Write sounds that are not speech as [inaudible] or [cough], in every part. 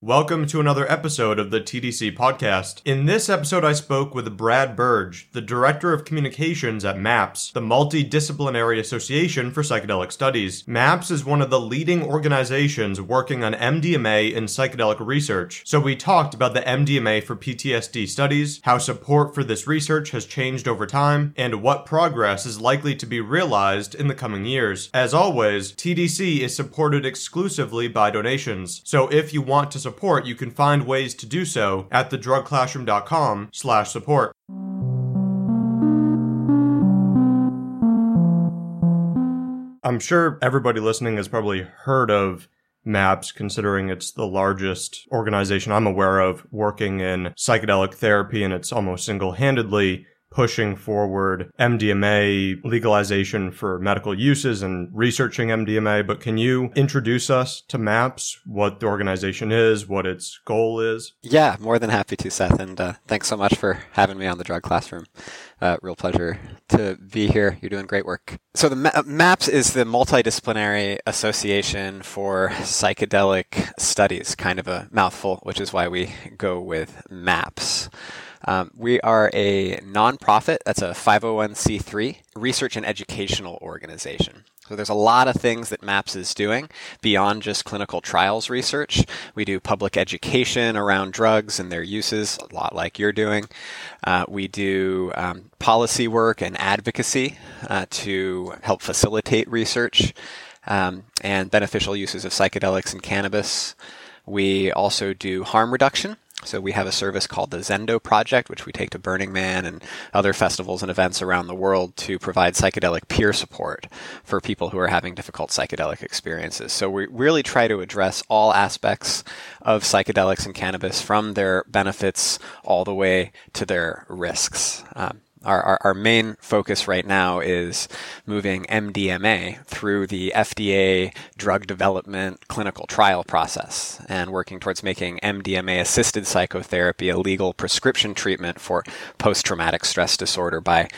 Welcome to another episode of the TDC podcast. In this episode, I spoke with Brad Burge, the Director of Communications at MAPS, the Multidisciplinary Association for Psychedelic Studies. MAPS is one of the leading organizations working on MDMA in psychedelic research. So we talked about the MDMA for PTSD studies, how support for this research has changed over time, and what progress is likely to be realized in the coming years. As always, TDC is supported exclusively by donations. So if you want to support, you can find ways to do so at thedrugclassroom.com slash support. I'm sure everybody listening has probably heard of MAPS, considering it's the largest organization I'm aware of working in psychedelic therapy, and it's almost single handedly pushing forward MDMA legalization for medical uses and researching MDMA. But can you introduce us to MAPS, what the organization is, what its goal is? Yeah, more than happy to, Seth. And uh, thanks so much for having me on the Drug Classroom. Uh, real pleasure to be here. You're doing great work. So the MAPS is the Multidisciplinary Association for Psychedelic Studies, kind of a mouthful, which is why we go with MAPS. Um, we are a nonprofit, that's a 501c3 research and educational organization. So there's a lot of things that MAPS is doing beyond just clinical trials research. We do public education around drugs and their uses, a lot like you're doing. Uh, we do um, policy work and advocacy uh, to help facilitate research um, and beneficial uses of psychedelics and cannabis. We also do harm reduction. So we have a service called the Zendo Project, which we take to Burning Man and other festivals and events around the world to provide psychedelic peer support for people who are having difficult psychedelic experiences. So we really try to address all aspects of psychedelics and cannabis from their benefits all the way to their risks. Um, our, our, our, main focus right now is moving MDMA through the FDA drug development clinical trial process and working towards making MDMA assisted psychotherapy a legal prescription treatment for post traumatic stress disorder by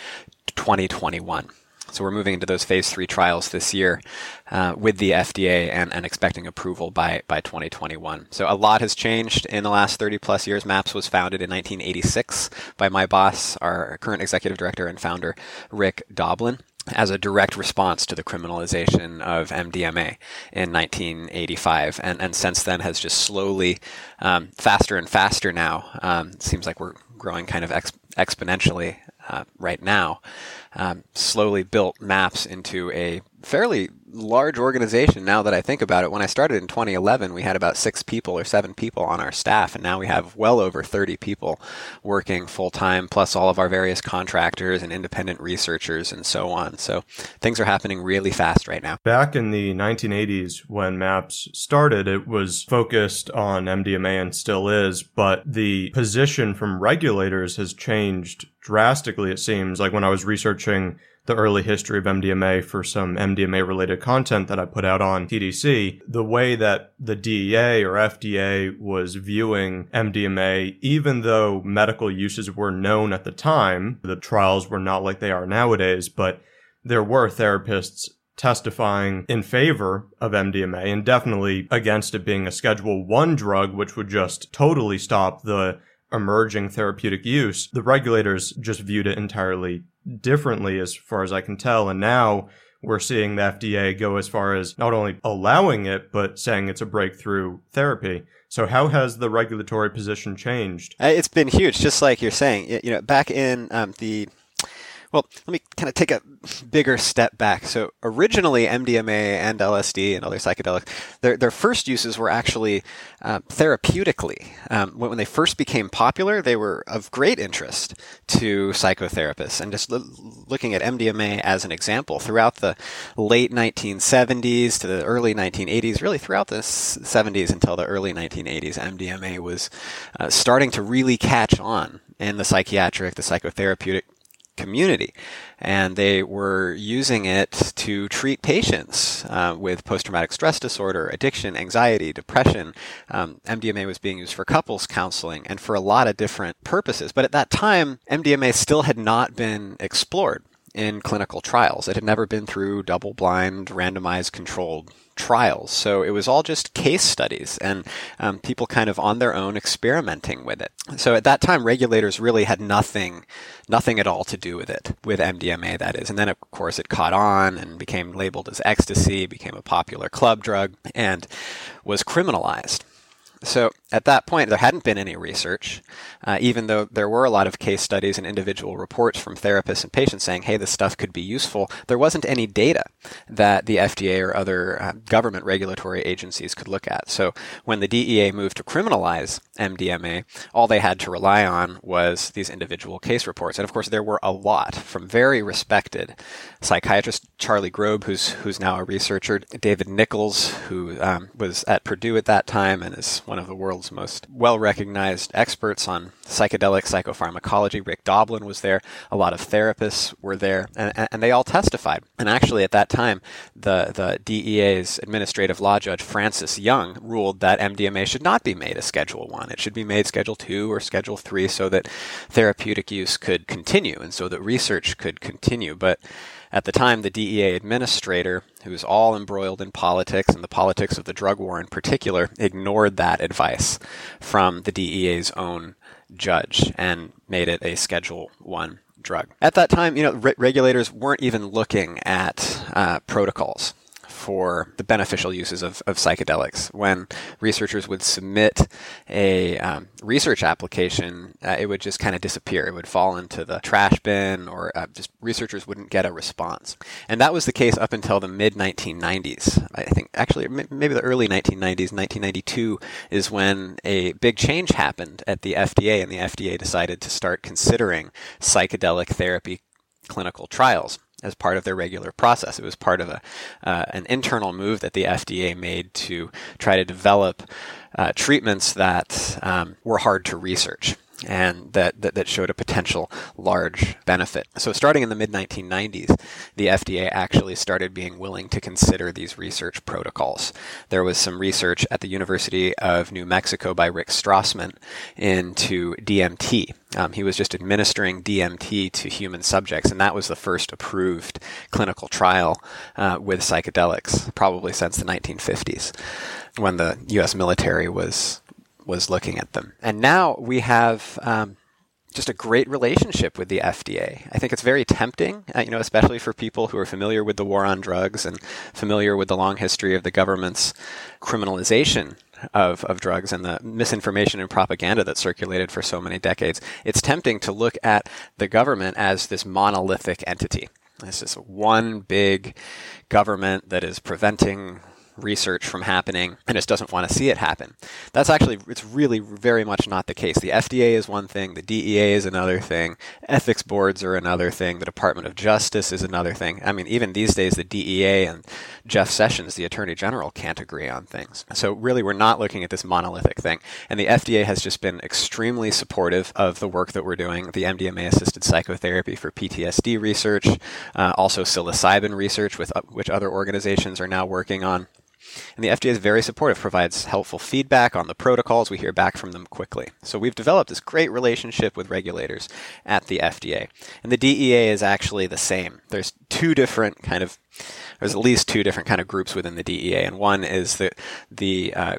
2021. So we're moving into those phase three trials this year uh, with the FDA and, and expecting approval by, by 2021. So a lot has changed in the last 30 plus years. MAPS was founded in 1986 by my boss, our current executive director and founder, Rick Doblin as a direct response to the criminalization of MDMA in 1985, and, and since then has just slowly, um, faster and faster now. Um, seems like we're growing kind of ex- exponentially uh, right now um, slowly built MAPS into a fairly large organization now that I think about it. When I started in 2011, we had about six people or seven people on our staff, and now we have well over 30 people working full time, plus all of our various contractors and independent researchers and so on. So things are happening really fast right now. Back in the 1980s, when MAPS started, it was focused on MDMA and still is, but the position from regulators has changed drastically, it seems. Like when I was researching the early history of MDMA for some MDMA related content that I put out on TDC, the way that the DEA or FDA was viewing MDMA, even though medical uses were known at the time, the trials were not like they are nowadays, but there were therapists testifying in favor of MDMA and definitely against it being a schedule 1 drug which would just totally stop the emerging therapeutic use, the regulators just viewed it entirely differently as far as I can tell. And now we're seeing the FDA go as far as not only allowing it, but saying it's a breakthrough therapy. So how has the regulatory position changed? Uh, it's been huge, just like you're saying. You know, back in um, the well, let me kind of take a bigger step back. So originally, MDMA and LSD and other psychedelics, their, their first uses were actually uh, therapeutically. Um, when they first became popular, they were of great interest to psychotherapists. And just l- looking at MDMA as an example, throughout the late 1970s to the early 1980s, really throughout the 70s until the early 1980s, MDMA was uh, starting to really catch on in the psychiatric, the psychotherapeutic community. And they were using it to treat patients uh, with post traumatic stress disorder, addiction, anxiety, depression. Um, MDMA was being used for couples counseling and for a lot of different purposes. But at that time, MDMA still had not been explored. in clinical trials. It had never been through double blind, randomized, controlled trials. So it was all just case studies and um, people kind of on their own experimenting with it. So at that time, regulators really had nothing, nothing at all to do with it, with MDMA, that is. And then, of course, it caught on and became labeled as ecstasy, became a popular club drug, and was criminalized. So at that point, there hadn't been any research, uh, even though there were a lot of case studies and individual reports from therapists and patients saying, hey, this stuff could be useful. There wasn't any data that the FDA or other uh, government regulatory agencies could look at. So when the DEA moved to criminalize MDMA, all they had to rely on was these individual case reports. And of course, there were a lot from very respected psychiatrists, Charlie Grob, who's, who's now a researcher, David Nichols, who um, was at Purdue at that time and is one of the world's most well recognized experts on psychedelic psychopharmacology. Rick Doblin was there. A lot of therapists were there, and, and they all testified. And actually, at that time, the, the DEA's administrative law judge, Francis Young, ruled that MDMA should not be made a Schedule 1. It should be made Schedule 2 or Schedule 3 so that therapeutic use could continue and so that research could continue. But at the time, the DEA administrator, who was all embroiled in politics and the politics of the drug war in particular, ignored that advice from the DEA's own judge and made it a Schedule 1 drug. At that time, you know, re- regulators weren't even looking at uh, protocols for the beneficial uses of, of psychedelics. When researchers would submit a um, research application, uh, it would just kind of disappear. It would fall into the trash bin, or uh, just researchers wouldn't get a response. And that was the case up until the mid 1990s. I think actually maybe the early 1990s. 1992 is when a big change happened at the FDA, and the FDA decided to start considering psychedelic therapy clinical trials as part of their regular process. It was part of a uh, an internal move that the FDA made to try to develop uh, treatments that um, were hard to research and that, that, that, showed a potential large benefit. So, starting in the mid 1990s, the FDA actually started being willing to consider these research protocols. There was some research at the University of New Mexico by Rick Strassman into DMT. Um, he was just administering DMT to human subjects, and that was the first approved clinical trial uh, with psychedelics, probably since the 1950s, when the U.S. military was was looking at them. And now we have um, just a great relationship with the FDA. I think it's very tempting, uh, you know, especially for people who are familiar with the war on drugs and familiar with the long history of the government's criminalization of, of drugs and the misinformation and propaganda that circulated for so many decades. It's tempting to look at the government as this monolithic entity. This is one big government that is preventing research from happening and just doesn't want to see it happen. That's actually, it's really very much not the case. The FDA is one thing, the DEA is another thing, ethics boards are another thing, the Department of Justice is another thing. I mean, even these days, the DEA and Jeff Sessions, the Attorney General, can't agree on things. So really, we're not looking at this monolithic thing. And the FDA has just been extremely supportive of the work that we're doing, the MDMA assisted psychotherapy for PTSD research, uh, also psilocybin research, with uh, which other organizations are now working on. And the FDA is very supportive, provides helpful feedback on the protocols. We hear back from them quickly. So we've developed this great relationship with regulators at the FDA. And the DEA is actually the same. There's two different kind of there's at least two different kind of groups within the DEA, and one is the the uh,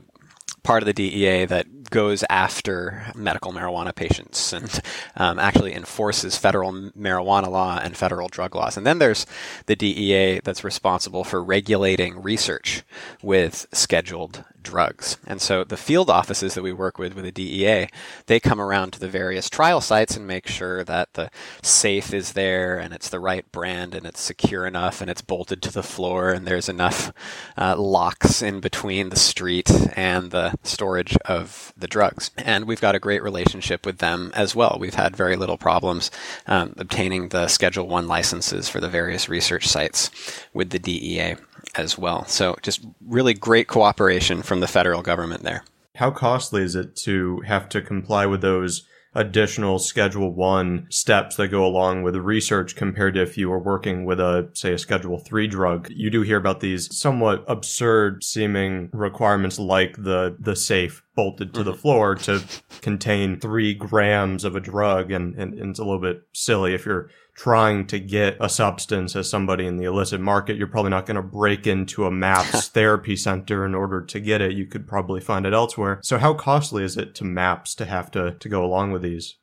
part of the DEA that goes after medical marijuana patients and um, actually enforces federal marijuana law and federal drug laws. And then there's the DEA that's responsible for regulating research with scheduled drugs. And so the field offices that we work with with the DEA, they come around to the various trial sites and make sure that the safe is there and it's the right brand and it's secure enough and it's bolted to the floor and there's enough uh, locks in between the street and the storage of the drugs. And we've got a great relationship with them as well. We've had very little problems um, obtaining the Schedule 1 licenses for the various research sites with the DEA as well. So just really great cooperation from the federal government there. How costly is it to have to comply with those additional schedule 1 steps that go along with the research compared to if you were working with a say a schedule 3 drug you do hear about these somewhat absurd seeming requirements like the the safe bolted to the mm-hmm. floor to contain three grams of a drug. And, and, and, it's a little bit silly if you're trying to get a substance as somebody in the illicit market. You're probably not going to break into a MAPS [laughs] therapy center in order to get it. You could probably find it elsewhere. So how costly is it to MAPS to have to, to go along with these?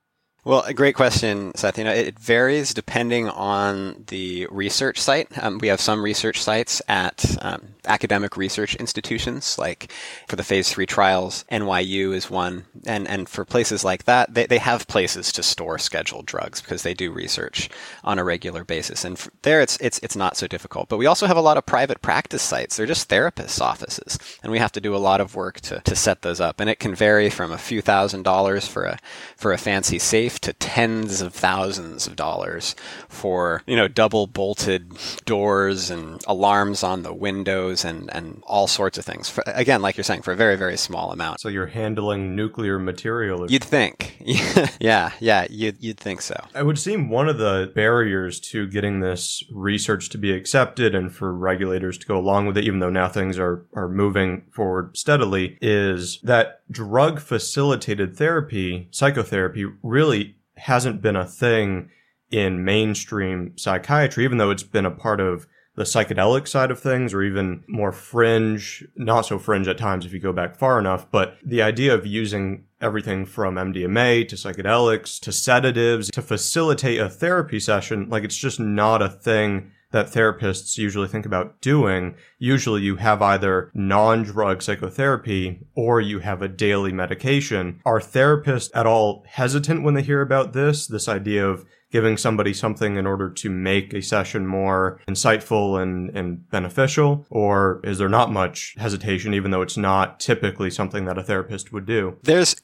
Well, a great question, Seth. You know, it varies depending on the research site. Um, we have some research sites at um, academic research institutions, like for the phase three trials, NYU is one. And, and for places like that, they, they have places to store scheduled drugs because they do research on a regular basis. And there it's, it's, it's not so difficult. But we also have a lot of private practice sites. They're just therapists' offices. And we have to do a lot of work to, to set those up. And it can vary from a few thousand dollars for a, for a fancy safe to tens of thousands of dollars for, you know, double bolted doors and alarms on the windows and, and all sorts of things. For, again, like you're saying, for a very, very small amount. So you're handling nuclear material. You'd think. [laughs] yeah, yeah, you'd, you'd think so. It would seem one of the barriers to getting this research to be accepted and for regulators to go along with it, even though now things are, are moving forward steadily, is that drug facilitated therapy, psychotherapy, really hasn't been a thing in mainstream psychiatry, even though it's been a part of the psychedelic side of things or even more fringe, not so fringe at times if you go back far enough, but the idea of using everything from MDMA to psychedelics to sedatives to facilitate a therapy session, like it's just not a thing that therapists usually think about doing. Usually you have either non-drug psychotherapy or you have a daily medication. Are therapists at all hesitant when they hear about this? This idea of giving somebody something in order to make a session more insightful and, and beneficial? Or is there not much hesitation, even though it's not typically something that a therapist would do? There's,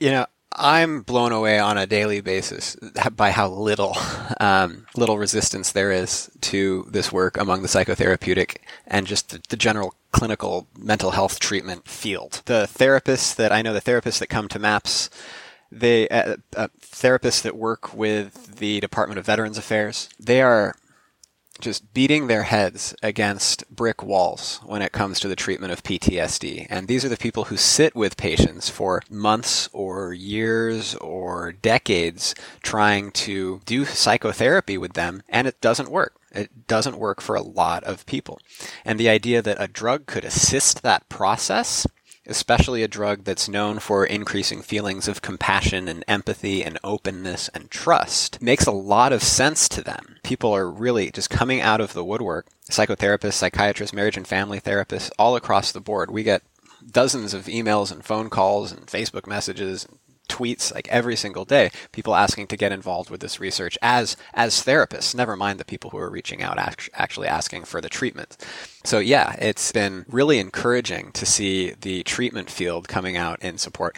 you know, I'm blown away on a daily basis by how little [laughs] um, little resistance there is to this work among the psychotherapeutic and just the, the, general clinical mental health treatment field. The therapists that I know, the therapists that come to MAPS, they uh, uh, therapists that work with the Department of Veterans Affairs, they are just beating their heads against brick walls when it comes to the treatment of PTSD. And these are the people who sit with patients for months or years or decades trying to do psychotherapy with them, and it doesn't work. It doesn't work for a lot of people. And the idea that a drug could assist that process especially a drug that's known for increasing feelings of compassion and empathy and openness and trust, makes a lot of sense to them. People are really just coming out of the woodwork. Psychotherapists, psychiatrists, marriage and family therapists, all across the board. We get dozens of emails and phone calls and Facebook messages tweets like every single day, people asking to get involved with this research as as therapists. Never mind the people who are reaching out actually asking for the treatment. So yeah, it's been really encouraging to see the treatment field coming out in support.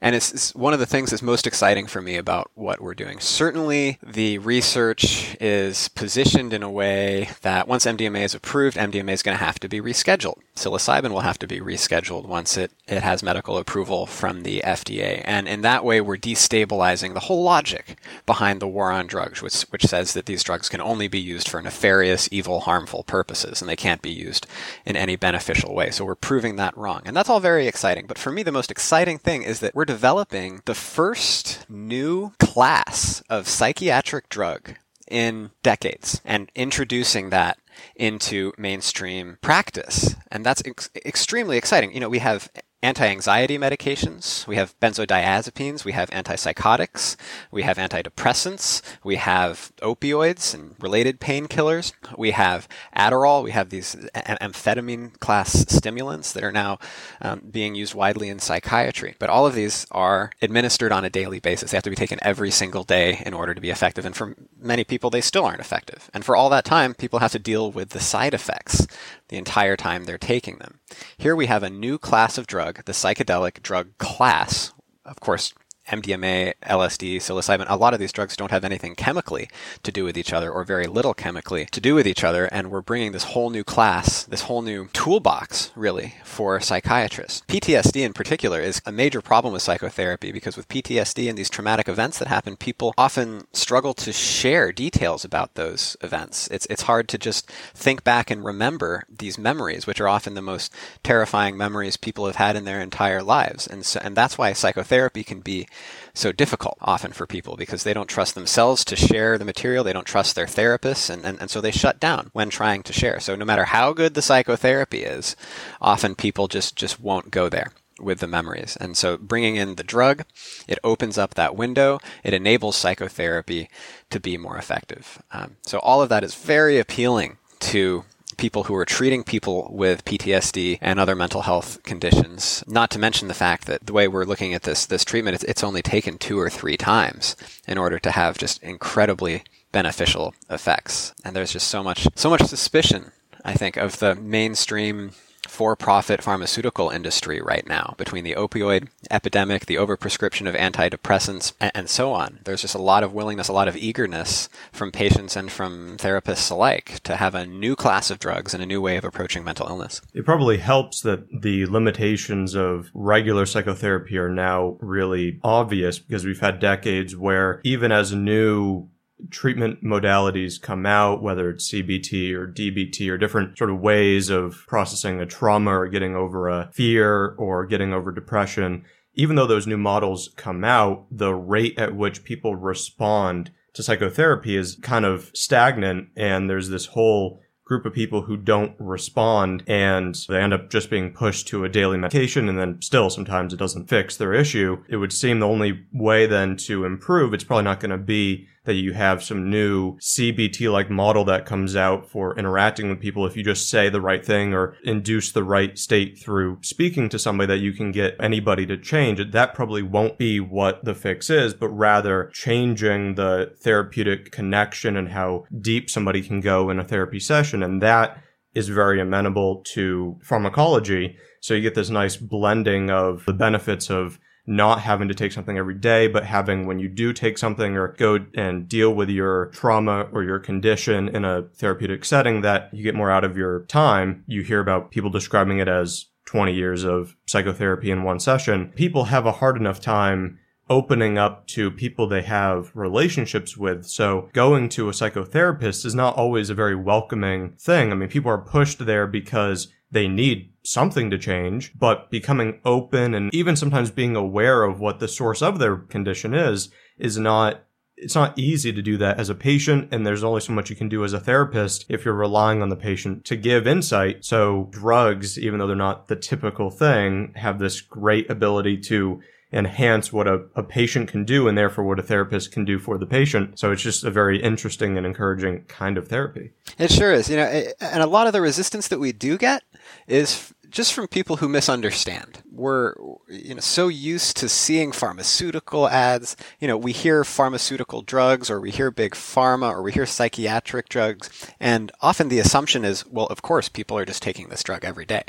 And it's, it's, one of the things that's most exciting for me about what we're doing. Certainly, the research is positioned in a way that once MDMA is approved, MDMA is going to have to be rescheduled. Psilocybin will have to be rescheduled once it, it has medical approval from the FDA. And in that way, we're destabilizing the whole logic behind the war on drugs, which, which says that these drugs can only be used for nefarious, evil, harmful purposes, and they can't be used in any beneficial way. So we're proving that wrong. And that's all very exciting. But for me, the most exciting thing is that we're developing the first new class of psychiatric drug in decades and introducing that into mainstream practice. And that's ex- extremely exciting. You know, we have anti-anxiety medications, we have benzodiazepines, we have antipsychotics, we have antidepressants, we have opioids and related painkillers, we have Adderall, we have these amphetamine class stimulants that are now um, being used widely in psychiatry. But all of these are administered on a daily basis. They have to be taken every single day in order to be effective. And for many people, they still aren't effective. And for all that time, people have to deal with the side effects the entire time they're taking them. Here we have a new class of drug, the psychedelic drug class. Of course, MDMA, LSD, psilocybin, a lot of these drugs don't have anything chemically to do with each other or very little chemically to do with each other. And we're bringing this whole new class, this whole new toolbox, really, for psychiatrists. PTSD in particular is a major problem with psychotherapy because with PTSD and these traumatic events that happen, people often struggle to share details about those events. It's, it's hard to just think back and remember these memories, which are often the most terrifying memories people have had in their entire lives. And so, and that's why psychotherapy can be so difficult often for people because they don't trust themselves to share the material. They don't trust their therapists. And, and, and so they shut down when trying to share. So no matter how good the psychotherapy is, often people just, just won't go there with the memories. And so bringing in the drug, it opens up that window. It enables psychotherapy to be more effective. Um, so all of that is very appealing to people who are treating people with PTSD and other mental health conditions. Not to mention the fact that the way we're looking at this this treatment, it's, it's only taken two or three times in order to have just incredibly beneficial effects. And there's just so much so much suspicion, I think, of the mainstream for-profit pharmaceutical industry right now between the opioid epidemic, the overprescription of antidepressants, and, so on. There's just a lot of willingness, a lot of eagerness from patients and from therapists alike to have a new class of drugs and a new way of approaching mental illness. It probably helps that the limitations of regular psychotherapy are now really obvious because we've had decades where even as new treatment modalities come out, whether it's CBT or DBT or different sort of ways of processing a trauma or getting over a fear or getting over depression, even though those new models come out, the rate at which people respond to psychotherapy is kind of stagnant and there's this whole group of people who don't respond and they end up just being pushed to a daily medication and then still sometimes it doesn't fix their issue. It would seem the only way then to improve, it's probably not going to be that you have some new CBT like model that comes out for interacting with people. If you just say the right thing or induce the right state through speaking to somebody that you can get anybody to change, that probably won't be what the fix is, but rather changing the therapeutic connection and how deep somebody can go in a therapy session. And that is very amenable to pharmacology. So you get this nice blending of the benefits of not having to take something every day, but having when you do take something or go and deal with your trauma or your condition in a therapeutic setting that you get more out of your time. You hear about people describing it as 20 years of psychotherapy in one session. People have a hard enough time opening up to people they have relationships with. So going to a psychotherapist is not always a very welcoming thing. I mean, people are pushed there because they need something to change, but becoming open and even sometimes being aware of what the source of their condition is, is not it's not easy to do that as a patient and there's only so much you can do as a therapist if you're relying on the patient to give insight. So drugs, even though they're not the typical thing, have this great ability to enhance what a, a patient can do and therefore what a therapist can do for the patient. So it's just a very interesting and encouraging kind of therapy. It sure is. You know, and a lot of the resistance that we do get is just from people who misunderstand. We're you know so used to seeing pharmaceutical ads. You know, we hear pharmaceutical drugs or we hear big pharma or we hear psychiatric drugs and often the assumption is, well, of course people are just taking this drug every day.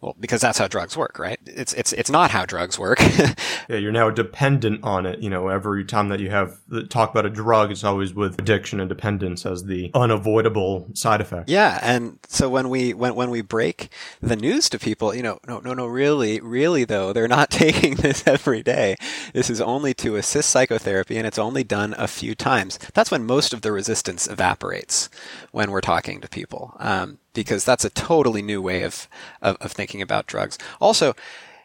Well, because that's how drugs work, right? It's it's it's not how drugs work. [laughs] yeah, you're now dependent on it. You know, every time that you have talk about a drug, it's always with addiction and dependence as the unavoidable side effect. Yeah, and so when we when when we break the news to people, you know, no no no, really really though, they're not [laughs] taking this every day. This is only to assist psychotherapy, and it's only done a few times. That's when most of the resistance evaporates when we're talking to people. Um, because that's a totally new way of, of, of thinking about drugs. Also,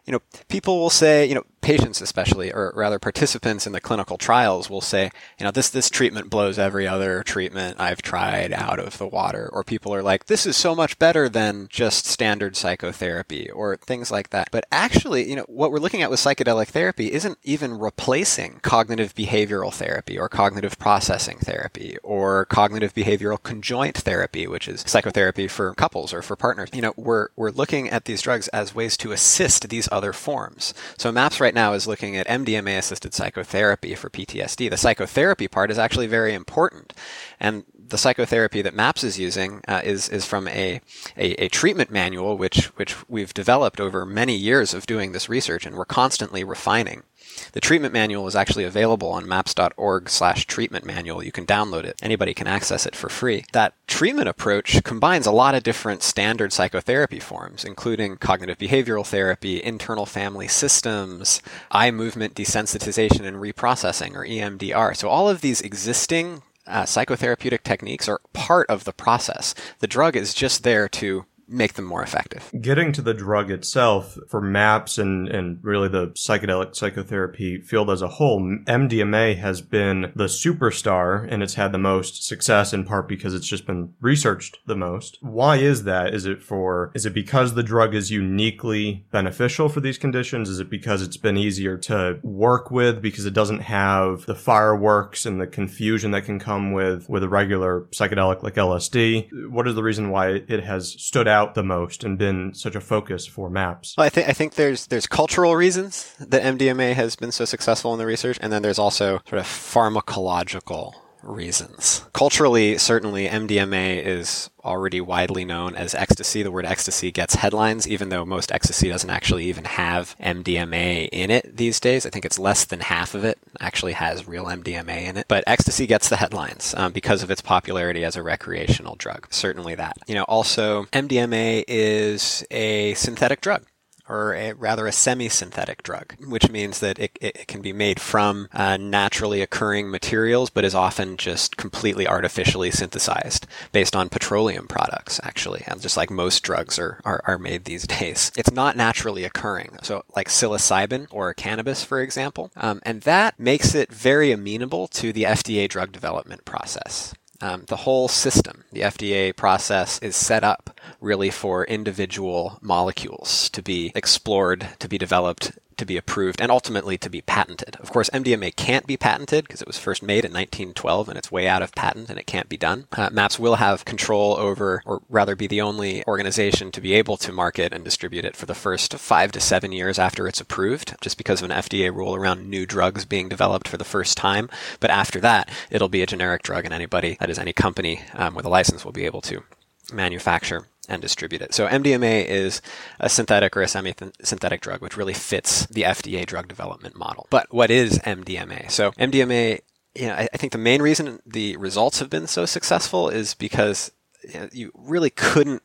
you know, people will say, you know, patients especially, or rather participants in the clinical trials will say, you know, this, this treatment blows every other treatment I've tried out of the water. Or people are like, this is so much better than just standard psychotherapy or things like that. But actually, you know, what we're looking at with psychedelic therapy isn't even replacing cognitive behavioral therapy or cognitive processing therapy or cognitive behavioral conjoint therapy, which is psychotherapy for couples or for partners. You know, we're, we're looking at these drugs as ways to assist these other forms. So MAPS right now is looking at MDMA assisted psychotherapy for PTSD. The psychotherapy part is actually very important. And the psychotherapy that MAPS is using uh, is is from a, a, a treatment manual, which which we've developed over many years of doing this research, and we're constantly refining. The treatment manual is actually available on maps.org slash treatment manual. You can download it. Anybody can access it for free. That treatment approach combines a lot of different standard psychotherapy forms, including cognitive behavioral therapy, internal family systems, eye movement desensitization and reprocessing, or EMDR. So all of these existing uh, psychotherapeutic techniques are part of the process. The drug is just there to make them more effective. Getting to the drug itself for MAPS and, and really the psychedelic psychotherapy field as a whole, MDMA has been the superstar and it's had the most success in part because it's just been researched the most. Why is that? Is it for, is it because the drug is uniquely beneficial for these conditions? Is it because it's been easier to work with because it doesn't have the fireworks and the confusion that can come with, with a regular psychedelic like LSD? What is the reason why it has stood out out the most and been such a focus for maps? Well, I think I think there's there's cultural reasons that MDMA has been so successful in the research, and then there's also sort of pharmacological reasons. Culturally, certainly MDMA is already widely known as ecstasy. The word ecstasy gets headlines, even though most ecstasy doesn't actually even have MDMA in it these days. I think it's less than half of it actually has real MDMA in it. But ecstasy gets the headlines um, because of its popularity as a recreational drug. Certainly that. You know, also MDMA is a synthetic drug or a, rather a semi-synthetic drug, which means that it, it can be made from uh, naturally occurring materials, but is often just completely artificially synthesized based on petroleum products, actually, and just like most drugs are, are, are made these days. It's not naturally occurring. So like psilocybin or cannabis, for example, um, and that makes it very amenable to the FDA drug development process. Um, the whole system, the FDA process, is set up really for individual molecules to be explored, to be developed, to be approved, and ultimately to be patented. Of course, MDMA can't be patented because it was first made in 1912 and it's way out of patent and it can't be done. Uh, MAPS will have control over, or rather be the only organization to be able to market and distribute it for the first five to seven years after it's approved, just because of an FDA rule around new drugs being developed for the first time. But after that, it'll be a generic drug and anybody, that is any company um, with a license, will be able to manufacture and distribute it. So MDMA is a synthetic or a semi-synthetic drug, which really fits the FDA drug development model. But what is MDMA? So MDMA, you know, I, I think the main reason the results have been so successful is because you, you really couldn't.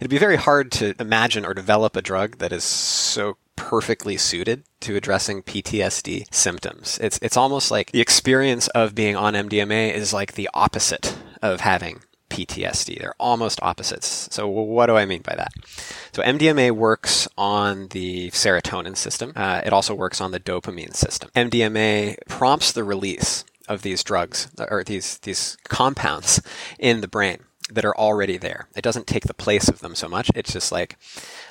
It'd be very hard to imagine or develop a drug that is so perfectly suited to addressing PTSD symptoms. It's it's almost like the experience of being on MDMA is like the opposite of having PTSD. They're almost opposites. So, what do I mean by that? So, MDMA works on the serotonin system. Uh, it also works on the dopamine system. MDMA prompts the release of these drugs or these these compounds in the brain that are already there. It doesn't take the place of them so much. It's just like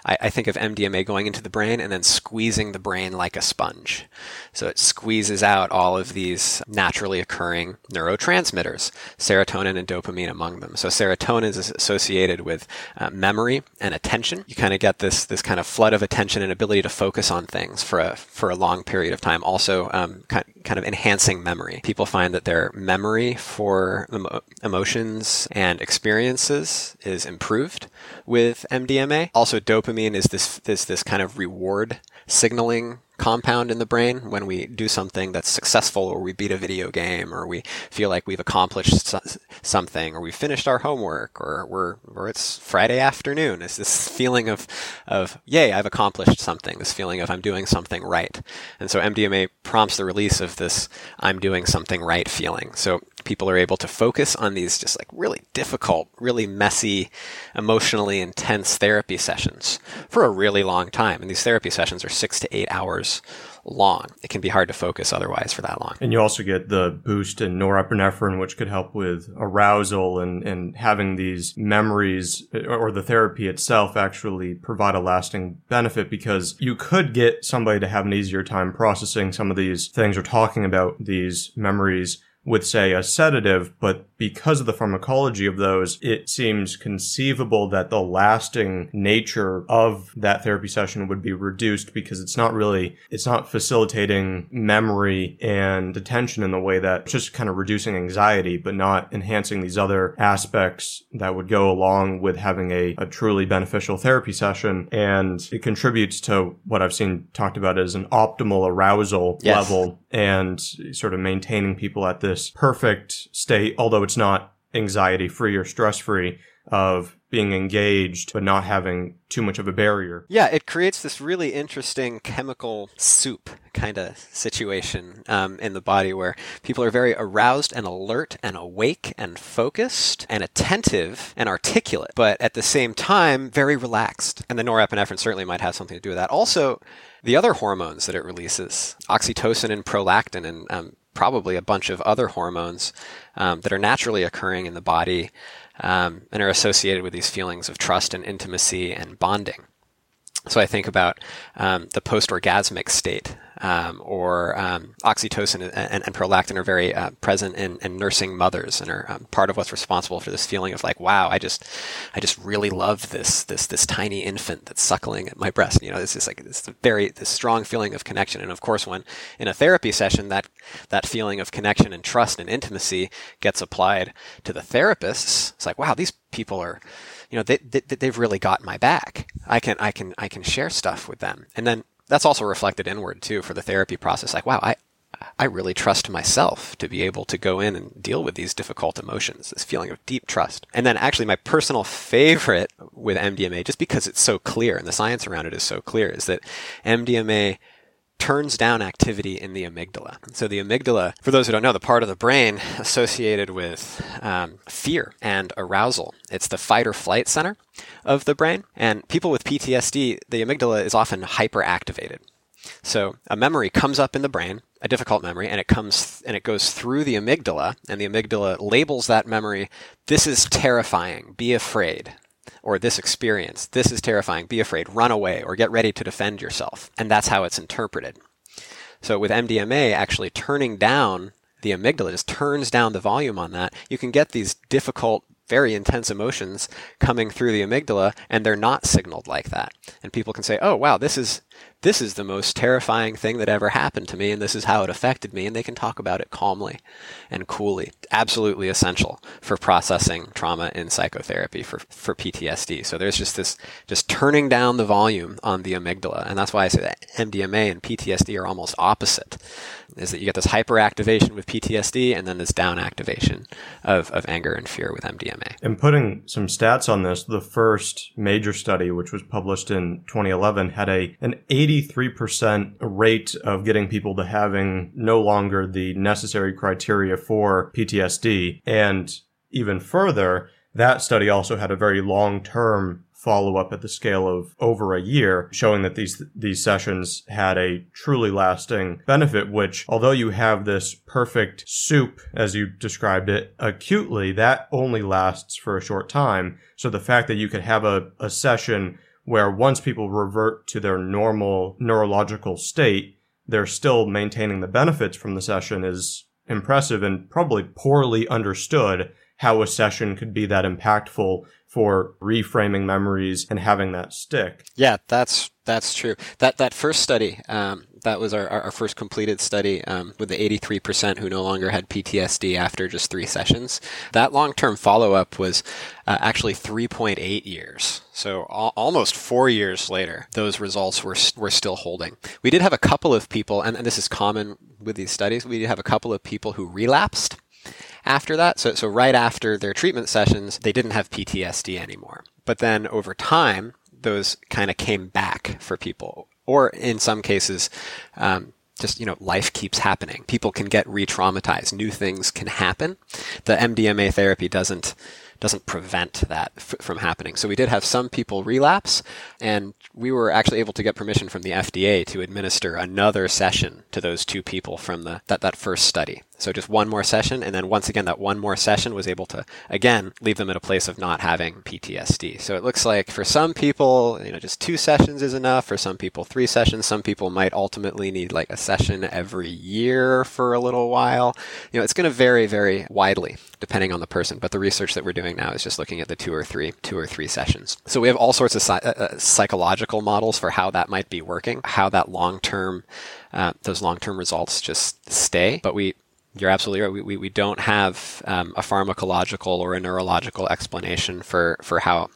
I, I, think of MDMA going into the brain and then squeezing the brain like a sponge. So it squeezes out all of these naturally occurring neurotransmitters, serotonin and dopamine among them. So serotonin is associated with uh, memory and attention. You kind of get this this kind of flood of attention and ability to focus on things for a for a long period of time. Also, um, kind kind of enhancing memory. People find that their memory for emo- emotions and experiences is improved with MDMA. Also, dopamine is this this this kind of reward signaling compound in the brain when we do something that's successful or we beat a video game or we feel like we've accomplished something or we've finished our homework or we're or it's Friday afternoon. It's this feeling of of yay, I've accomplished something. This feeling of I'm doing something right. And so MDMA prompts the release of this I'm doing something right feeling. So people are able to focus on these just like really difficult, really messy, emotionally intense therapy sessions for a really long time. And these therapy sessions are six to eight hours long. It can be hard to focus otherwise for that long. And you also get the boost in norepinephrine, which could help with arousal and, and having these memories or the therapy itself actually provide a lasting benefit because you could get somebody to have an easier time processing some of these things or talking about these memories with, say, a sedative, but because of the pharmacology of those, it seems conceivable that the lasting nature of that therapy session would be reduced because it's not really, it's not facilitating memory and attention in the way that it's just kind of reducing anxiety, but not enhancing these other aspects that would go along with having a, a truly beneficial therapy session. And it contributes to what I've seen talked about as an optimal arousal Yes. level and sort of maintaining people at this perfect state, although it's not anxiety free or stress free of being engaged, but not having too much of a barrier. Yeah, it creates this really interesting chemical soup kind of situation um, in the body where people are very aroused and alert and awake and focused and attentive and articulate, but at the same time, very relaxed. And the norepinephrine certainly might have something to do with that. Also, the other hormones that it releases, oxytocin and prolactin, and um, probably a bunch of other hormones um, that are naturally occurring in the body um, and are associated with these feelings of trust and intimacy and bonding. So I think about um, the post-orgasmic state, um, or um, oxytocin and, and, and prolactin are very uh, present in, in nursing mothers and are um, part of what's responsible for this feeling of like, wow, I just, I just really love this this this tiny infant that's suckling at my breast. You know, this is like this very this strong feeling of connection. And of course, when in a therapy session, that that feeling of connection and trust and intimacy gets applied to the therapists. It's like, wow, these people are you know they, they they've really got my back i can i can i can share stuff with them and then that's also reflected inward too for the therapy process like wow i I really trust myself to be able to go in and deal with these difficult emotions, this feeling of deep trust. And then actually my personal favorite with MDMA, just because it's so clear and the science around it is so clear, is that MDMA turns down activity in the amygdala. So the amygdala, for those who don't know, the part of the brain associated with um, fear and arousal. It's the fight or flight center of the brain. And people with PTSD, the amygdala is often hyperactivated. So a memory comes up in the brain, a difficult memory, and it comes and it goes through the amygdala, and the amygdala labels that memory, this is terrifying, be afraid or this experience, this is terrifying, be afraid, run away, or get ready to defend yourself. And that's how it's interpreted. So with MDMA actually turning down the amygdala, just turns down the volume on that, you can get these difficult, very intense emotions coming through the amygdala, and they're not signaled like that. And people can say, oh, wow, this is this is the most terrifying thing that ever happened to me, and this is how it affected me, and they can talk about it calmly and coolly. Absolutely essential for processing trauma in psychotherapy for, for PTSD. So there's just this, just turning down the volume on the amygdala, and that's why I say that MDMA and PTSD are almost opposite. Is that you get this hyperactivation with PTSD, and then this down activation of, of anger and fear with MDMA. And putting some stats on this, the first major study, which was published in 2011, had a an 83% rate of getting people to having no longer the necessary criteria for PTSD. And even further, that study also had a very long term follow up at the scale of over a year, showing that these these sessions had a truly lasting benefit. Which, although you have this perfect soup, as you described it, acutely, that only lasts for a short time. So the fact that you could have a, a session where once people revert to their normal neurological state, they're still maintaining the benefits from the session is impressive and probably poorly understood how a session could be that impactful for reframing memories and having that stick. Yeah, that's that's true. That that first study, um, that was our, our first completed study um, with the 83% who no longer had PTSD after just three sessions. That long term follow up was uh, actually 3.8 years. So al- almost four years later, those results were were still holding. We did have a couple of people, and, and this is common with these studies. We did have a couple of people who relapsed after that. So, so right after their treatment sessions, they didn't have PTSD anymore. But then over time, those kind of came back for people. Or in some cases, um, just you know life keeps happening. People can get re-traumatized. New things can happen. The mdma therapy doesn't doesn't prevent that f- from happening. So we did have some people relapse and we were actually able to get permission from the fda to administer another session to those two people from the that, that first study So just one more session, and then once again, that one more session was able to again leave them in a place of not having PTSD. So it looks like for some people, you know, just two sessions is enough. For some people, three sessions. Some people might ultimately need like a session every year for a little while. You know, it's going to vary very widely depending on the person. But the research that we're doing now is just looking at the two or three, two or three sessions. So we have all sorts of uh, uh, psychological models for how that might be working, how that long term, uh, those long term results just stay. But we you're absolutely right. We, we, we don't have um, a pharmacological or a neurological explanation for, for how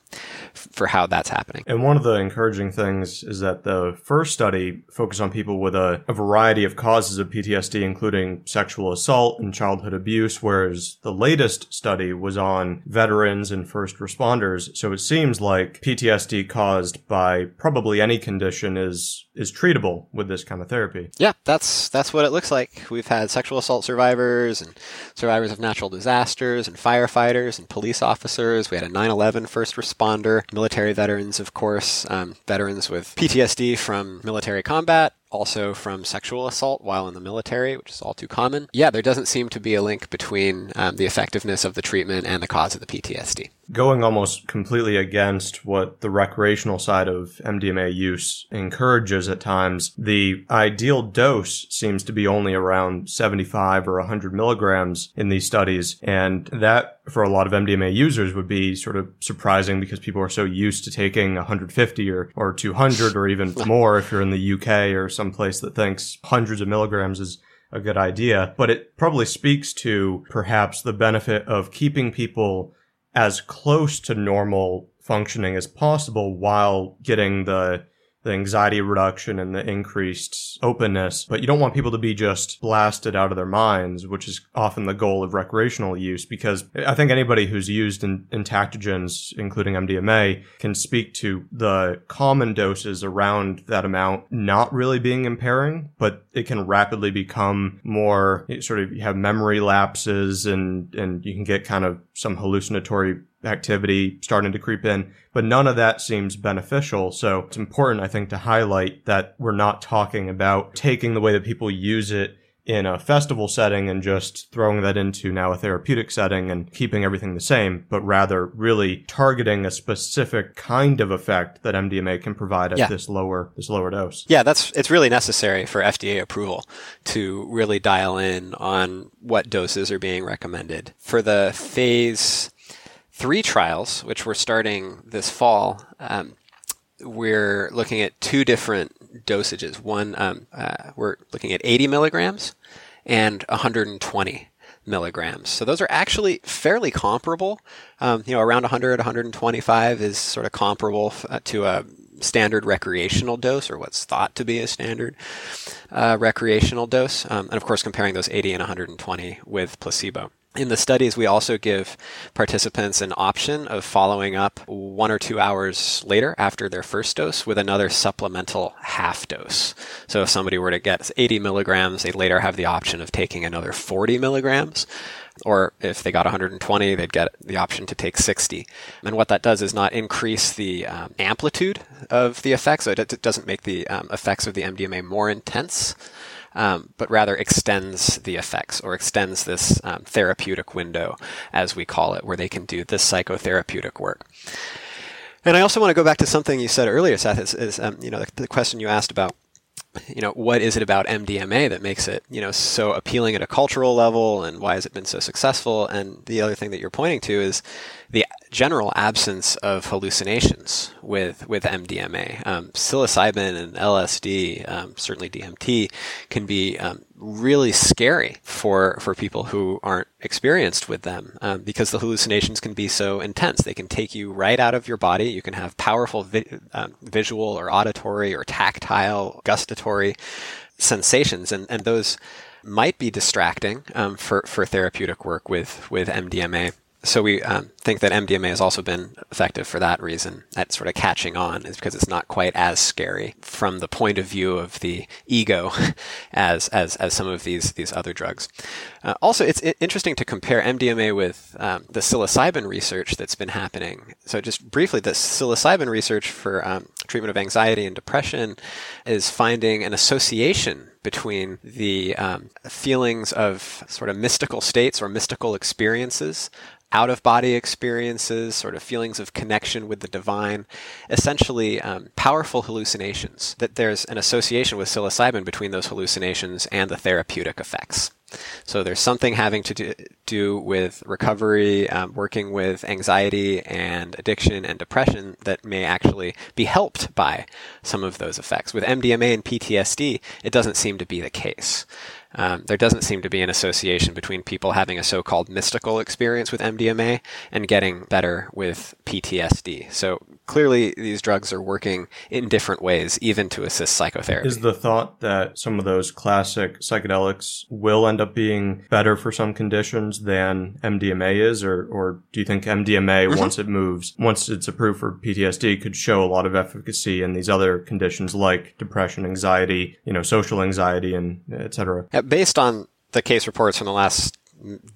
for how that's happening. And one of the encouraging things is that the first study focused on people with a, a variety of causes of PTSD, including sexual assault and childhood abuse, whereas the latest study was on veterans and first responders. So it seems like PTSD caused by probably any condition is is treatable with this kind of therapy. Yeah, that's that's what it looks like. We've had sexual assault survivors and survivors of natural disasters and firefighters and police officers. We had a 9/11 first responder, military veterans, of course, um, veterans with PTSD from military combat, also from sexual assault while in the military, which is all too common. Yeah, there doesn't seem to be a link between um, the effectiveness of the treatment and the cause of the PTSD. Going almost completely against what the recreational side of MDMA use encourages at times, the ideal dose seems to be only around 75 or 100 milligrams in these studies. And that, for a lot of MDMA users, would be sort of surprising because people are so used to taking 150 or, or 200 or even [laughs] more if you're in the UK or some place that thinks hundreds of milligrams is a good idea, but it probably speaks to perhaps the benefit of keeping people as close to normal functioning as possible while getting the the anxiety reduction and the increased openness, but you don't want people to be just blasted out of their minds, which is often the goal of recreational use. Because I think anybody who's used in, entactogens, including MDMA, can speak to the common doses around that amount not really being impairing, but it can rapidly become more sort of you have memory lapses and, and you can get kind of some hallucinatory activity starting to creep in, but none of that seems beneficial. So it's important, I think, to highlight that we're not talking about taking the way that people use it in a festival setting and just throwing that into now a therapeutic setting and keeping everything the same, but rather really targeting a specific kind of effect that MDMA can provide at yeah. this lower this lower dose. Yeah, that's it's really necessary for FDA approval to really dial in on what doses are being recommended. For the phase three trials, which we're starting this fall, um, we're looking at two different dosages. One, um, uh, we're looking at 80 milligrams and 120 milligrams. So those are actually fairly comparable. Um, you know, around 100, 125 is sort of comparable f- uh, to a standard recreational dose, or what's thought to be a standard uh, recreational dose. Um, and of course, comparing those 80 and 120 with placebo. In the studies, we also give participants an option of following up one or two hours later after their first dose with another supplemental half dose. So if somebody were to get 80 milligrams, they'd later have the option of taking another 40 milligrams. Or if they got 120, they'd get the option to take 60. And what that does is not increase the um, amplitude of the effects. So it, doesn't make the um, effects of the MDMA more intense um, but rather extends the effects or extends this um, therapeutic window, as we call it, where they can do this psychotherapeutic work. And I also want to go back to something you said earlier, Seth, is, is um, you know the, the question you asked about you know, what is it about MDMA that makes it, you know, so appealing at a cultural level and why has it been so successful? And the other thing that you're pointing to is the general absence of hallucinations with with MDMA. Um, psilocybin and LSD, um, certainly DMT, can be um, really scary for for people who aren't experienced with them um, because the hallucinations can be so intense. They can take you right out of your body. You can have powerful vi- um, visual or auditory or tactile, gustatory sensations, and and those might be distracting um, for for therapeutic work with with MDMA so we um, think that MDMA has also been effective for that reason, at sort of catching on, is because it's not quite as scary from the point of view of the ego [laughs] as as as some of these these other drugs. Uh, also, it's interesting to compare MDMA with um, the psilocybin research that's been happening. So, just briefly, the psilocybin research for um, treatment of anxiety and depression is finding an association between the um, feelings of sort of mystical states or mystical experiences out of body experiences, sort of feelings of connection with the divine, essentially um, powerful hallucinations, that there's an association with psilocybin between those hallucinations and the therapeutic effects. So there's something having to do, do with recovery, um, working with anxiety and addiction and depression that may actually be helped by some of those effects. With MDMA and PTSD, it doesn't seem to be the case. Um, there doesn't seem to be an association between people having a so-called mystical experience with MDMA and getting better with PTSD. So clearly these drugs are working in different ways, even to assist psychotherapy. Is the thought that some of those classic psychedelics will end up being better for some conditions than MDMA is, or, or do you think MDMA, mm-hmm. once it moves, once it's approved for PTSD, could show a lot of efficacy in these other conditions like depression, anxiety, you know, social anxiety, and et cetera? Based on the case reports from the last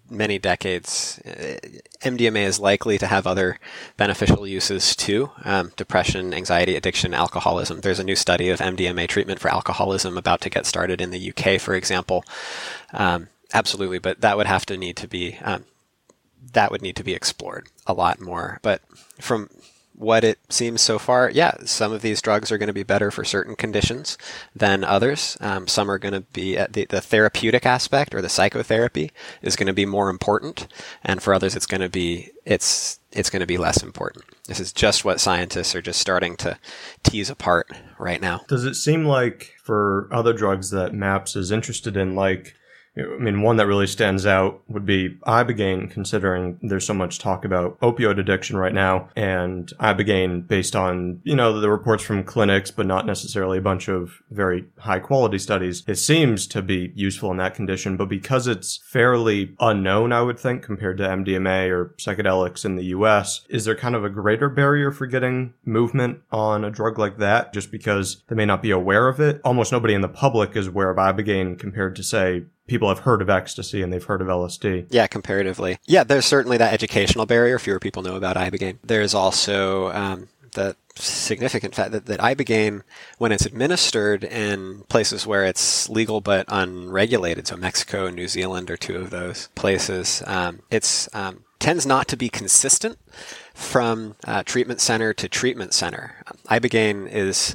many decades, uh, MDMA is likely to have other beneficial uses too um, depression, anxiety, addiction, alcoholism. There's a new study of MDMA treatment for alcoholism about to get started in the UK, for example. Um, absolutely, but that would have to need to be. Um, that would need to be explored a lot more. But from what it seems so far, yeah, some of these drugs are going to be better for certain conditions than others. Um, some are going to be uh, the, the therapeutic aspect or the psychotherapy is going to be more important, and for others, it's going to be it's it's going to be less important. This is just what scientists are just starting to tease apart right now. Does it seem like for other drugs that MAPS is interested in, like I mean, one that really stands out would be Ibogaine, considering there's so much talk about opioid addiction right now. And Ibogaine, based on, you know, the reports from clinics, but not necessarily a bunch of very high quality studies, it seems to be useful in that condition. But because it's fairly unknown, I would think, compared to MDMA or psychedelics in the US, is there kind of a greater barrier for getting movement on a drug like that just because they may not be aware of it? Almost nobody in the public is aware of Ibogaine compared to, say, people have heard of ecstasy and they've heard of LSD. Yeah, comparatively. Yeah, there's certainly that educational barrier. Fewer people know about Ibogaine. There's also um, the significant fact that, that Ibogaine, when it's administered in places where it's legal but unregulated, so Mexico and New Zealand are two of those places, um, it's um, tends not to be consistent from uh, treatment center to treatment center. Ibogaine is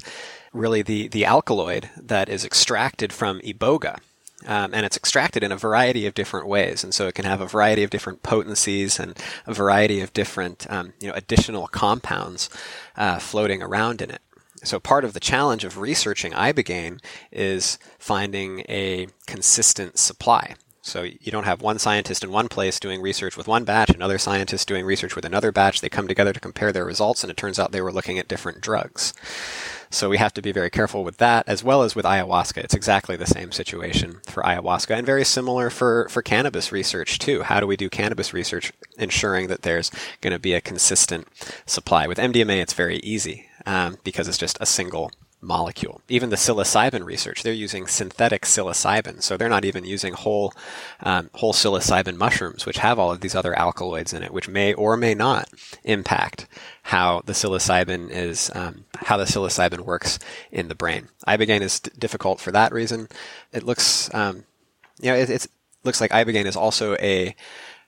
really the, the alkaloid that is extracted from iboga, um, and it's extracted in a variety of different ways. And so it can have a variety of different potencies and a variety of different, um, you know, additional compounds uh, floating around in it. So part of the challenge of researching ibogaine is finding a consistent supply. So you don't have one scientist in one place doing research with one batch, another scientist doing research with another batch. They come together to compare their results, and it turns out they were looking at different drugs. So we have to be very careful with that, as well as with ayahuasca. It's exactly the same situation for ayahuasca, and very similar for, for cannabis research, too. How do we do cannabis research, ensuring that there's going to be a consistent supply? With MDMA, it's very easy um, because it's just a single molecule. Even the psilocybin research, they're using synthetic psilocybin, so they're not even using whole um, whole psilocybin mushrooms, which have all of these other alkaloids in it, which may or may not impact how the psilocybin is um, how the psilocybin works in the brain. Ibogaine is d- difficult for that reason. It looks um, you know it, looks like ibogaine is also a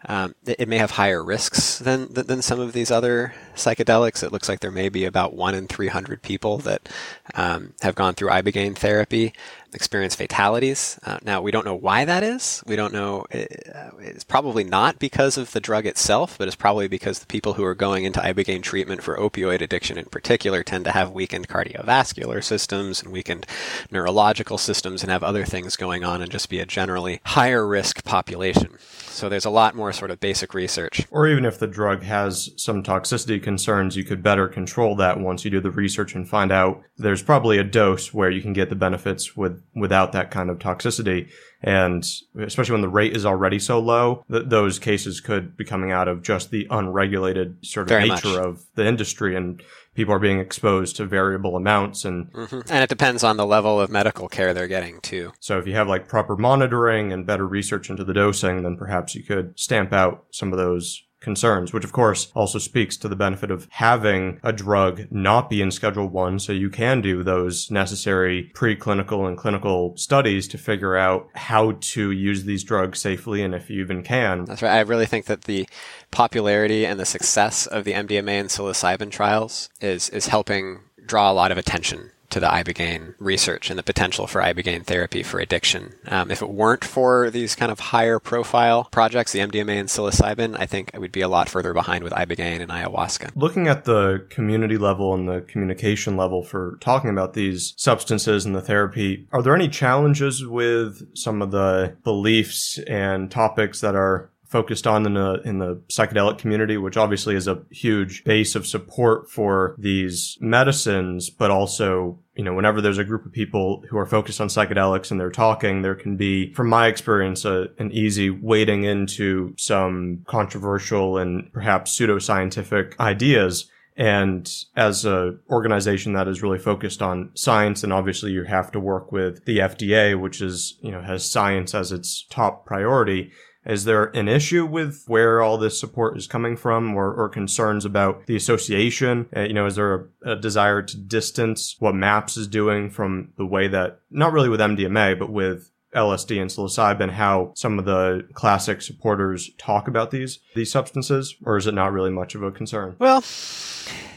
um, it, it, may have higher risks than, than some of these other psychedelics. It looks like there may be about one in 300 people that um, have gone through ibogaine therapy experience fatalities. Uh, now, we don't know why that is. We don't know. It, uh, it's probably not because of the drug itself, but it's probably because the people who are going into ibogaine treatment for opioid addiction in particular tend to have weakened cardiovascular systems and weakened neurological systems and have other things going on and just be a generally higher risk population. So there's a lot more sort of basic research. Or even if the drug has some toxicity concerns, you could better control that once you do the research and find out there's probably a dose where you can get the benefits with with without that kind of toxicity. And especially when the rate is already so low, th- those cases could be coming out of just the unregulated sort of Very nature much. of the industry and people are being exposed to variable amounts and hmm And it depends on the level of medical care they're getting too. so if you have like proper monitoring and better research into the dosing, then perhaps you could stamp out some of those concerns, which of course also speaks to the benefit of having a drug not be in Schedule 1 so you can do those necessary preclinical and clinical studies to figure out how to use these drugs safely and if you even can. That's right. I really think that the popularity and the success of the MDMA and psilocybin trials is is helping draw a lot of attention to the ibogaine research and the potential for ibogaine therapy for addiction. Um, if it weren't for these kind of higher profile projects, the MDMA and psilocybin, I think would be a lot further behind with ibogaine and ayahuasca. Looking at the community level and the communication level for talking about these substances and the therapy, are there any challenges with some of the beliefs and topics that are focused on in the in the psychedelic community, which obviously is a huge base of support for these medicines, but also you know, whenever there's a group of people who are focused on psychedelics and they're talking, there can be, from my experience, a, an easy wading into some controversial and perhaps pseudoscientific ideas. And as a organization that is really focused on science, and obviously you have to work with the FDA, which is, you know, has science as its top priority. Is there an issue with where all this support is coming from or, or concerns about the association? Uh, you know, is there a, a desire to distance what MAPS is doing from the way that, not really with MDMA, but with LSD and psilocybin, how some of the classic supporters talk about these, these substances? Or is it not really much of a concern? Well,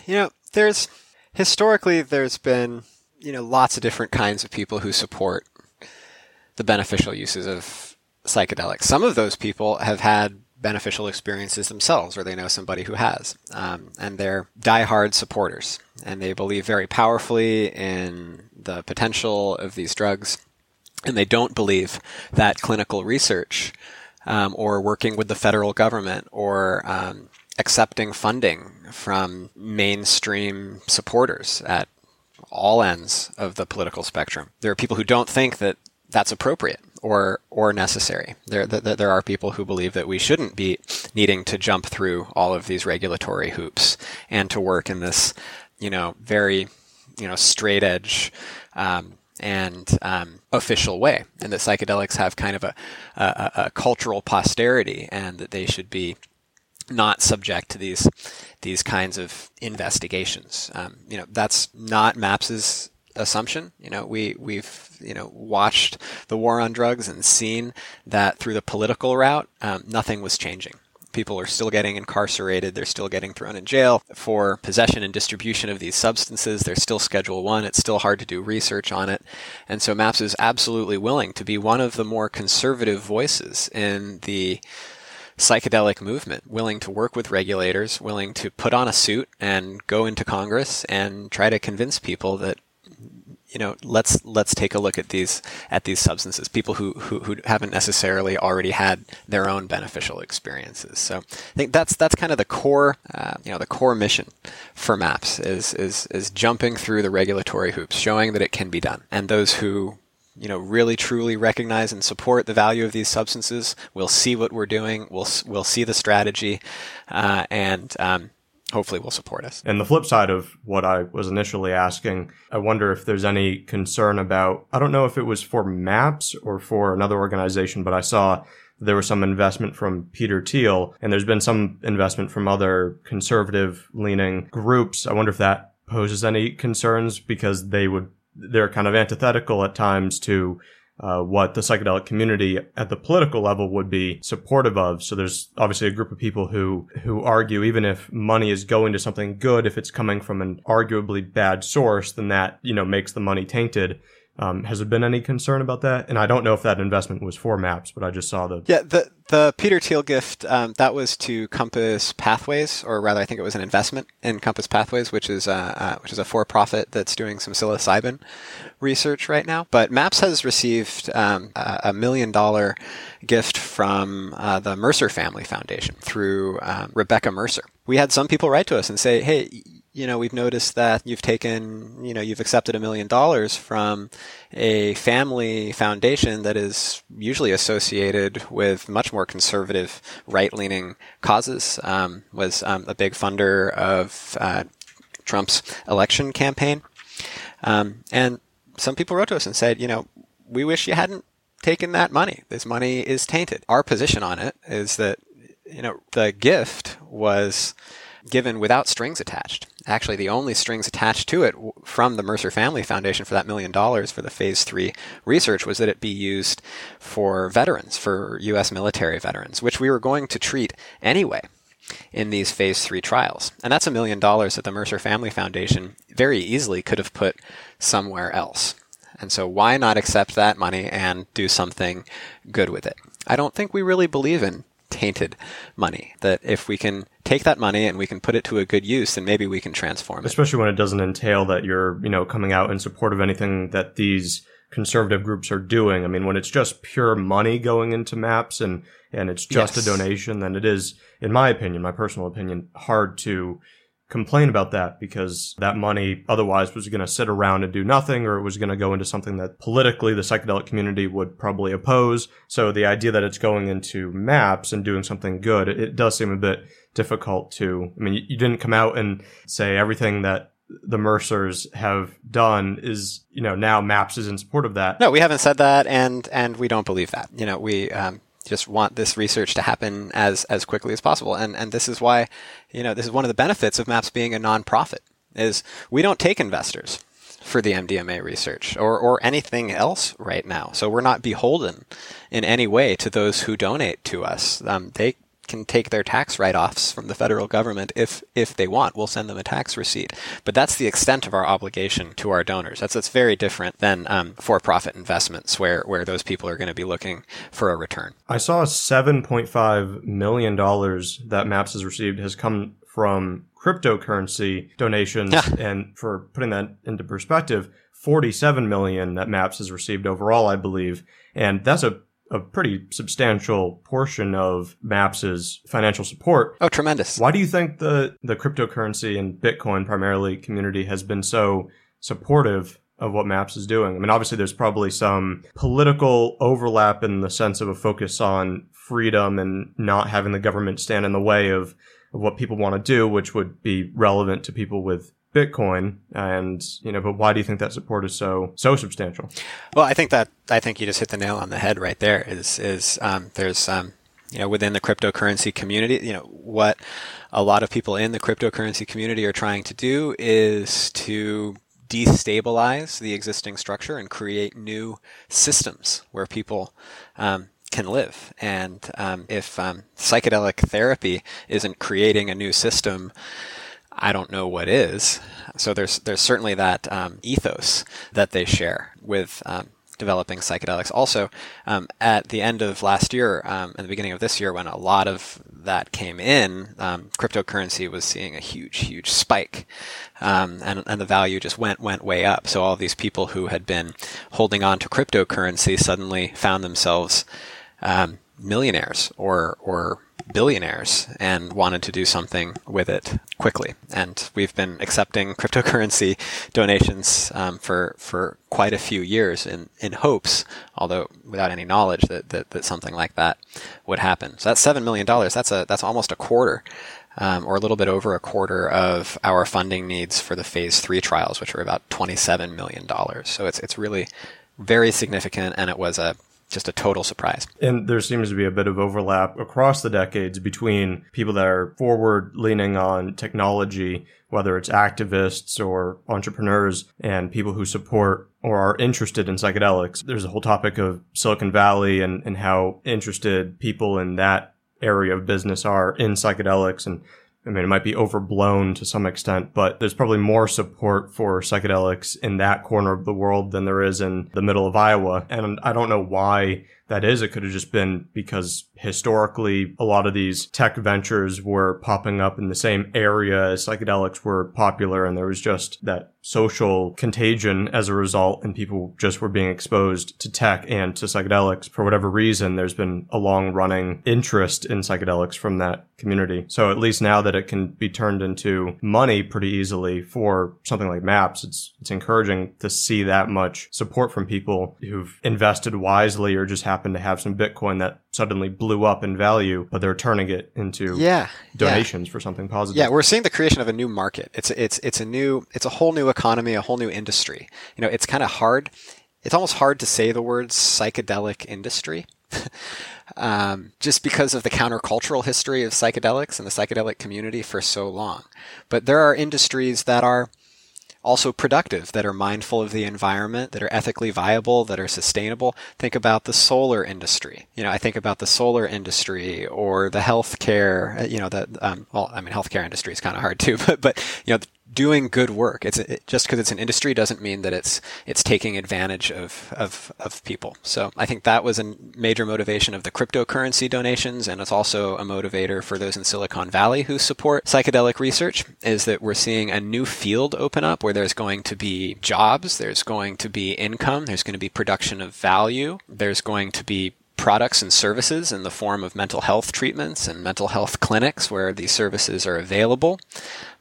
you know, there's historically there's been you know lots of different kinds of people who support the beneficial uses of psychedelics. Some of those people have had beneficial experiences themselves, or they know somebody who has, um, and they're diehard supporters, and they believe very powerfully in the potential of these drugs, and they don't believe that clinical research um, or working with the federal government or um, accepting funding from mainstream supporters at all ends of the political spectrum. There are people who don't think that that's appropriate or or necessary. There, there there are people who believe that we shouldn't be needing to jump through all of these regulatory hoops and to work in this, you know, very, you know, straight edge. Um, and um, official way, and that psychedelics have kind of a, a, a cultural posterity, and that they should be not subject to these these kinds of investigations. Um, you know, that's not Maps's assumption. You know, we we've you know watched the war on drugs and seen that through the political route, um, nothing was changing. People are still getting incarcerated. They're still getting thrown in jail for possession and distribution of these substances. They're still Schedule One. It's still hard to do research on it, and so MAPS is absolutely willing to be one of the more conservative voices in the psychedelic movement, willing to work with regulators, willing to put on a suit and go into Congress and try to convince people that you know let's let's take a look at these at these substances people who who, who haven't necessarily already had their own beneficial experiences. So i think that's that's kind of the core uh, you know the core mission for maps is is is jumping through the regulatory hoops showing that it can be done. And those who you know really truly recognize and support the value of these substances will see what we're doing we'll we'll see the strategy uh, and um, hopefully will support us. And the flip side of what I was initially asking, I wonder if there's any concern about, I don't know if it was for MAPS or for another organization, but I saw there was some investment from Peter Thiel and there's been some investment from other conservative leaning groups. I wonder if that poses any concerns because they would, they're kind of antithetical at times to uh, what the psychedelic community at the political level would be supportive of. So there's obviously a group of people who who argue even if money is going to something good, if it's coming from an arguably bad source, then that you know makes the money tainted. Um, has there been any concern about that? And I don't know if that investment was for Maps, but I just saw the yeah the the Peter Thiel gift um, that was to Compass Pathways, or rather, I think it was an investment in Compass Pathways, which is uh, uh, which is a for profit that's doing some psilocybin research right now. But Maps has received um, a million dollar gift from uh, the Mercer Family Foundation through um, Rebecca Mercer. We had some people write to us and say, "Hey." You know, we've noticed that you've taken, you know, you've accepted a million dollars from a family foundation that is usually associated with much more conservative, right-leaning causes. Um, was um, a big funder of uh, Trump's election campaign, um, and some people wrote to us and said, you know, we wish you hadn't taken that money. This money is tainted. Our position on it is that, you know, the gift was given without strings attached. Actually, the only strings attached to it from the Mercer Family Foundation for that million dollars for the phase three research was that it be used for veterans, for U.S. military veterans, which we were going to treat anyway in these phase three trials. And that's a million dollars that the Mercer Family Foundation very easily could have put somewhere else. And so why not accept that money and do something good with it? I don't think we really believe in tainted money. That if we can take that money and we can put it to a good use, then maybe we can transform it. Especially when it doesn't entail that you're, you know, coming out in support of anything that these conservative groups are doing. I mean, when it's just pure money going into maps and and it's just yes. a donation, then it is, in my opinion, my personal opinion, hard to complain about that because that money otherwise was going to sit around and do nothing or it was going to go into something that politically the psychedelic community would probably oppose. So the idea that it's going into maps and doing something good, it, does seem a bit difficult to, I mean, you didn't come out and say everything that the Mercers have done is, you know, now Maps is in support of that. No, we haven't said that, and and we don't believe that. You know, we um, just want this research to happen as as quickly as possible. And and this is why, you know, this is one of the benefits of Maps being a nonprofit is we don't take investors for the MDMA research or or anything else right now. So we're not beholden in any way to those who donate to us. Um, they can take their tax write-offs from the federal government if if they want. We'll send them a tax receipt. But that's the extent of our obligation to our donors. That's that's very different than um, for-profit investments, where where those people are going to be looking for a return. I saw seven point five million dollars that Maps has received has come from cryptocurrency donations, yeah. and for putting that into perspective. 47 million that Maps has received overall, I believe. And that's a a pretty substantial portion of MAPS's financial support. Oh, tremendous. Why do you think the, the cryptocurrency and Bitcoin primarily community has been so supportive of what Maps is doing? I mean, obviously there's probably some political overlap in the sense of a focus on freedom and not having the government stand in the way of, of what people want to do, which would be relevant to people with Bitcoin, and you know, but why do you think that support is so so substantial? Well, I think that I think you just hit the nail on the head right there. Is is um, there's um, you know within the cryptocurrency community, you know what a lot of people in the cryptocurrency community are trying to do is to destabilize the existing structure and create new systems where people um, can live. And um, if um, psychedelic therapy isn't creating a new system I don't know what is. So there's there's certainly that um, ethos that they share with um, developing psychedelics. Also, um, at the end of last year um, and the beginning of this year, when a lot of that came in, um, cryptocurrency was seeing a huge, huge spike, um, and and the value just went went way up. So all these people who had been holding on to cryptocurrency suddenly found themselves millionaires or or billionaires and wanted to do something with it quickly. And we've been accepting [laughs] cryptocurrency donations um, for for quite a few years in in hopes, although without any knowledge that, that, that something like that would happen. So that's seven million dollars. That's a that's almost a quarter. Um, or a little bit over a quarter of our funding needs for the phase three trials, which are about $27 million. So it's, it's really very significant, and it was a just a total surprise. And there seems to be a bit of overlap across the decades between people that are forward leaning on technology, whether it's activists or entrepreneurs, and people who support or are interested in psychedelics. There's a whole topic of Silicon Valley and, and how interested people in that area of business are in psychedelics and I mean, it might be overblown to some extent, but there's probably more support for psychedelics in that corner of the world than there is in the middle of Iowa. And I don't know why that is, it could have just been because historically a lot of these tech ventures were popping up in the same area. As psychedelics were popular and there was just that social contagion as a result and people just were being exposed to tech and to psychedelics. For whatever reason there's been a long running interest in psychedelics from that community. So at least now that it can be turned into money pretty easily for something like maps it's it's encouraging to see that much support from people who've invested wisely or just happen to have some bitcoin that suddenly blew up in value, but they're turning it into yeah, donations yeah. for something positive. Yeah, we're seeing the creation of a new market. It's it's it's a new it's a whole new economy, a whole new industry. You know, it's kind of hard. It's almost hard to say the words psychedelic industry. [laughs] um, just because of the countercultural history of psychedelics and the psychedelic community for so long. But there are industries that are also productive, that are mindful of the environment, that are ethically viable, that are sustainable. Think about the solar industry. You know, I think about the solar industry or the healthcare. You know, that um, well, I mean, healthcare industry is kind of hard too, [laughs] but but you know, doing good work. It's it, just because it's an industry doesn't mean that it's it's taking advantage of, of of people. So I think that was a major motivation of the cryptocurrency donations, and it's also a motivator for those in Silicon Valley who support psychedelic research. Is that we're seeing a new field open up where there's going to be jobs, there's going to be income, there's going to be production of value, there's going to be products and services in the form of mental health treatments and mental health clinics where these services are available.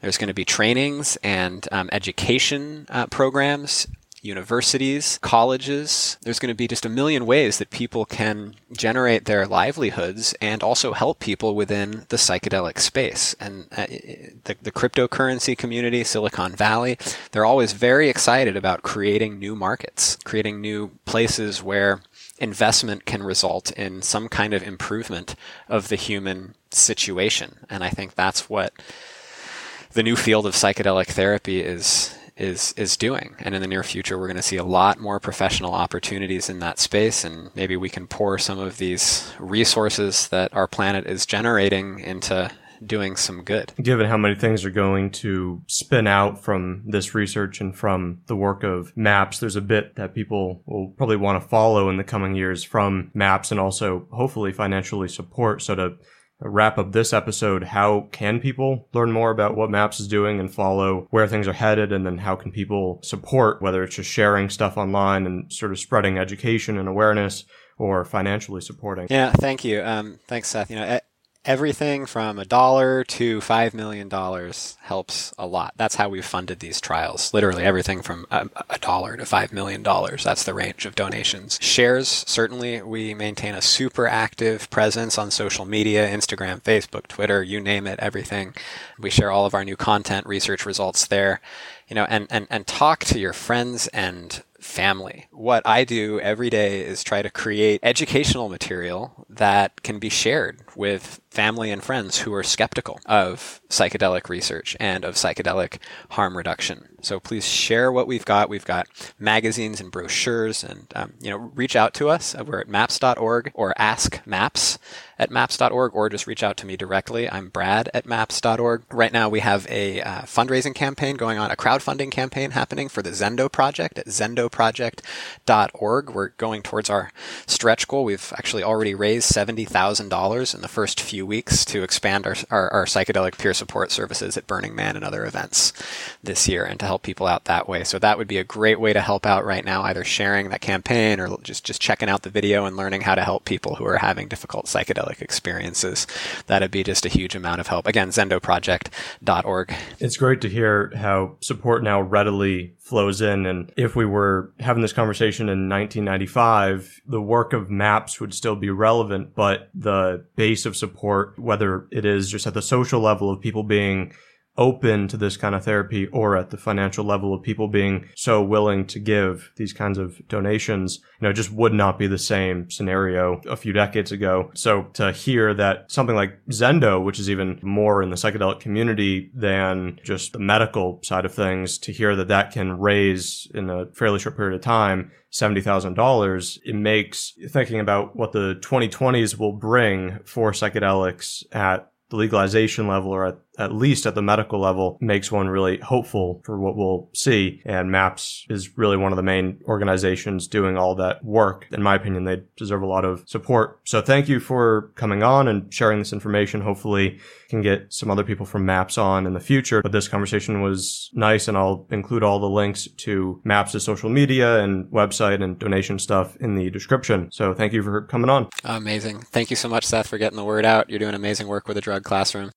There's going to be trainings and um, education uh, programs universities, colleges. There's going to be just a million ways that people can generate their livelihoods and also help people within the psychedelic space. And uh, the, the cryptocurrency community, Silicon Valley, they're always very excited about creating new markets, creating new places where investment can result in some kind of improvement of the human situation. And I think that's what the new field of psychedelic therapy is is is doing. And in the near future, we're going to see a lot more professional opportunities in that space, and maybe we can pour some of these resources that our planet is generating into doing some good. Given how many things are going to spin out from this research and from the work of MAPS, there's a bit that people will probably want to follow in the coming years from MAPS and also hopefully financially support. So to wrap up this episode, how can people learn more about what Maps is doing and follow where things are headed? And then how can people support, whether it's just sharing stuff online and sort of spreading education and awareness or financially supporting? Yeah, thank you. Um, thanks, Seth. You know, everything from a dollar to five million dollars helps a lot. That's how we've funded these trials. Literally everything from a, a, dollar to five million dollars. That's the range of donations. Shares, certainly, we maintain a super active presence on social media, Instagram, Facebook, Twitter, you name it, everything. We share all of our new content, research results there. You know, and, and, and talk to your friends and family. What I do every day is try to create educational material that can be shared with family and friends who are skeptical of psychedelic research and of psychedelic harm reduction. So please share what we've got. We've got magazines and brochures, and um, you know, reach out to us. We're at maps.org or ask maps at maps.org or just reach out to me directly. I'm Brad at maps.org. Right now we have a uh, fundraising campaign going on, a crowdfunding campaign happening for the Zendo project at zendoproject.org. We're going towards our stretch goal. We've actually already raised $70,000 in the first few weeks to expand our, our, our psychedelic peer support services at Burning Man and other events this year and to help people out that way. So that would be a great way to help out right now, either sharing that campaign or just, just checking out the video and learning how to help people who are having difficult psychedelic experiences. That'd be just a huge amount of help. Again, zendoproject.org. It's great to hear how support now readily flows in. And if we were having this conversation in 1995, the work of MAPS would still be relevant, but the base of support, whether it is just at the social level of people being open to this kind of therapy or at the financial level of people being so willing to give these kinds of donations, you know, just would not be the same scenario a few decades ago. So to hear that something like Zendo, which is even more in the psychedelic community than just the medical side of things, to hear that that can raise in a fairly short period of time $70,000, it makes thinking about what the 2020s will bring for psychedelics at the legalization level or at at least at the medical level, makes one really hopeful for what we'll see. And MAPS is really one of the main organizations doing all that work. In my opinion, they deserve a lot of support. So thank you for coming on and sharing this information. Hopefully, can get some other people from MAPS on in the future. But this conversation was nice, and I'll include all the links to MAPS' social media and website and donation stuff in the description. So thank you for coming on. Amazing. Thank you so much, Seth, for getting the word out. You're doing amazing work with the drug classroom.